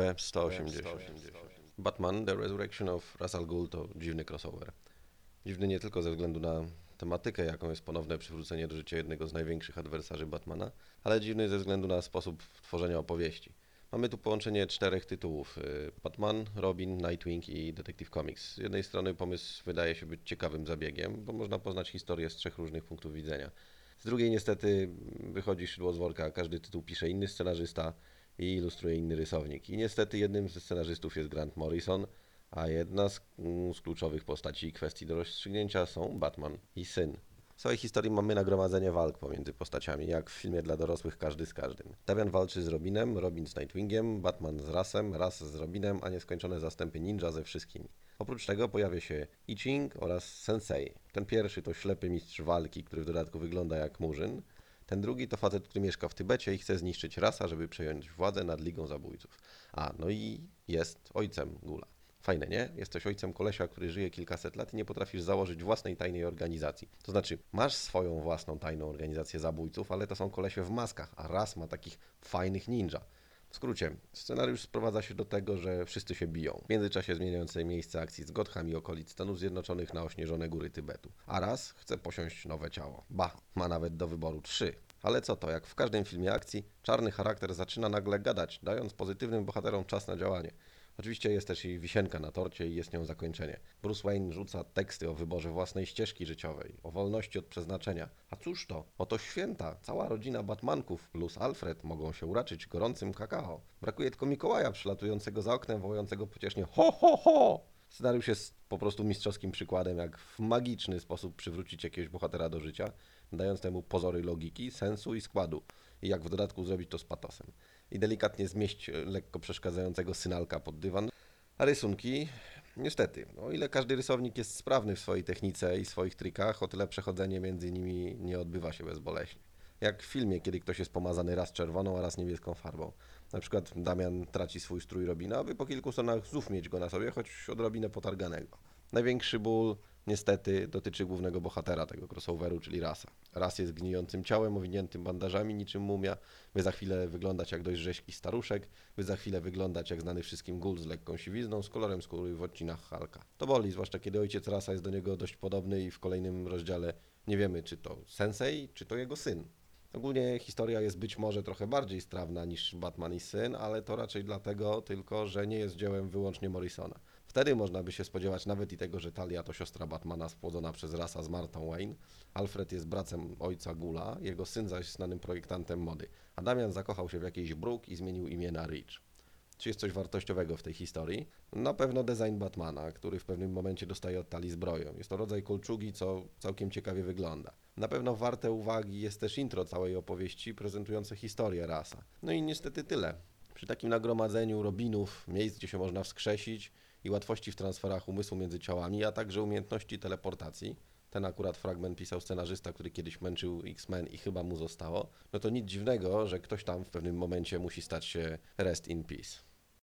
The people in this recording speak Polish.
B180. Batman The Resurrection of Ra's al Ghul to dziwny crossover. Dziwny nie tylko ze względu na tematykę, jaką jest ponowne przywrócenie do życia jednego z największych adwersarzy Batmana, ale dziwny ze względu na sposób tworzenia opowieści. Mamy tu połączenie czterech tytułów: y, Batman, Robin, Nightwing i Detective Comics. Z jednej strony pomysł wydaje się być ciekawym zabiegiem, bo można poznać historię z trzech różnych punktów widzenia. Z drugiej niestety wychodzi szydło z worka, każdy tytuł pisze inny scenarzysta i ilustruje inny rysownik. I niestety jednym ze scenarzystów jest Grant Morrison, a jedna z, mm, z kluczowych postaci i kwestii do rozstrzygnięcia są Batman i syn. W całej historii mamy nagromadzenie walk pomiędzy postaciami, jak w filmie dla dorosłych każdy z każdym. Damian walczy z Robinem, Robin z Nightwingiem, Batman z Rasem, Ras z Robinem, a nieskończone zastępy ninja ze wszystkimi. Oprócz tego pojawia się I Ching oraz Sensei. Ten pierwszy to ślepy mistrz walki, który w dodatku wygląda jak murzyn. Ten drugi to facet, który mieszka w Tybecie i chce zniszczyć rasa, żeby przejąć władzę nad Ligą Zabójców. A, no i jest ojcem Gula. Fajne, nie? Jesteś ojcem kolesia, który żyje kilkaset lat i nie potrafisz założyć własnej tajnej organizacji. To znaczy, masz swoją własną tajną organizację zabójców, ale to są kolesie w maskach, a raz ma takich fajnych ninja. W skrócie, scenariusz sprowadza się do tego, że wszyscy się biją. W międzyczasie zmieniające miejsce akcji z Gotham i okolic Stanów Zjednoczonych na ośnieżone góry Tybetu. A raz chce posiąść nowe ciało. Ba, ma nawet do wyboru trzy. Ale co to, jak w każdym filmie akcji, czarny charakter zaczyna nagle gadać, dając pozytywnym bohaterom czas na działanie. Oczywiście jest też i wisienka na torcie i jest nią zakończenie. Bruce Wayne rzuca teksty o wyborze własnej ścieżki życiowej, o wolności od przeznaczenia. A cóż to? Oto święta. Cała rodzina Batmanków plus Alfred mogą się uraczyć gorącym kakao. Brakuje tylko Mikołaja przylatującego za oknem, wołającego pociesznie ho ho ho! Scenariusz jest po prostu mistrzowskim przykładem, jak w magiczny sposób przywrócić jakiegoś bohatera do życia, dając temu pozory logiki, sensu i składu. I jak w dodatku zrobić to z patosem. I delikatnie zmieść e, lekko przeszkadzającego synalka pod dywan. A rysunki, niestety, o ile każdy rysownik jest sprawny w swojej technice i swoich trikach, o tyle przechodzenie między nimi nie odbywa się bezboleśnie. Jak w filmie, kiedy ktoś jest pomazany raz czerwoną, a raz niebieską farbą. Na przykład Damian traci swój strój Robina, aby po kilku stronach znów mieć go na sobie, choć odrobinę potarganego. Największy ból, niestety, dotyczy głównego bohatera tego crossoveru, czyli Rasa. Ras jest gnijącym ciałem, owiniętym bandażami niczym mumia, by za chwilę wyglądać jak dość rzeźki staruszek, by za chwilę wyglądać jak znany wszystkim gul z lekką siwizną, z kolorem skóry w odcinach Halka. To boli, zwłaszcza kiedy ojciec Rasa jest do niego dość podobny i w kolejnym rozdziale nie wiemy, czy to sensei, czy to jego syn. Ogólnie historia jest być może trochę bardziej strawna niż Batman i syn, ale to raczej dlatego tylko, że nie jest dziełem wyłącznie Morrisona. Wtedy można by się spodziewać nawet i tego, że Talia to siostra Batmana spłodzona przez rasa z Martą Wayne, Alfred jest bracem ojca Gula, jego syn zaś znanym projektantem mody, a Damian zakochał się w jakiejś Brooke i zmienił imię na Rich. Czy jest coś wartościowego w tej historii? Na pewno design Batmana, który w pewnym momencie dostaje od talii zbroję. Jest to rodzaj kolczugi, co całkiem ciekawie wygląda. Na pewno warte uwagi jest też intro całej opowieści prezentujące historię rasa. No i niestety tyle. Przy takim nagromadzeniu robinów, miejsc, gdzie się można wskrzesić i łatwości w transferach umysłu między ciałami, a także umiejętności teleportacji, ten akurat fragment pisał scenarzysta, który kiedyś męczył X-Men i chyba mu zostało, no to nic dziwnego, że ktoś tam w pewnym momencie musi stać się rest in peace.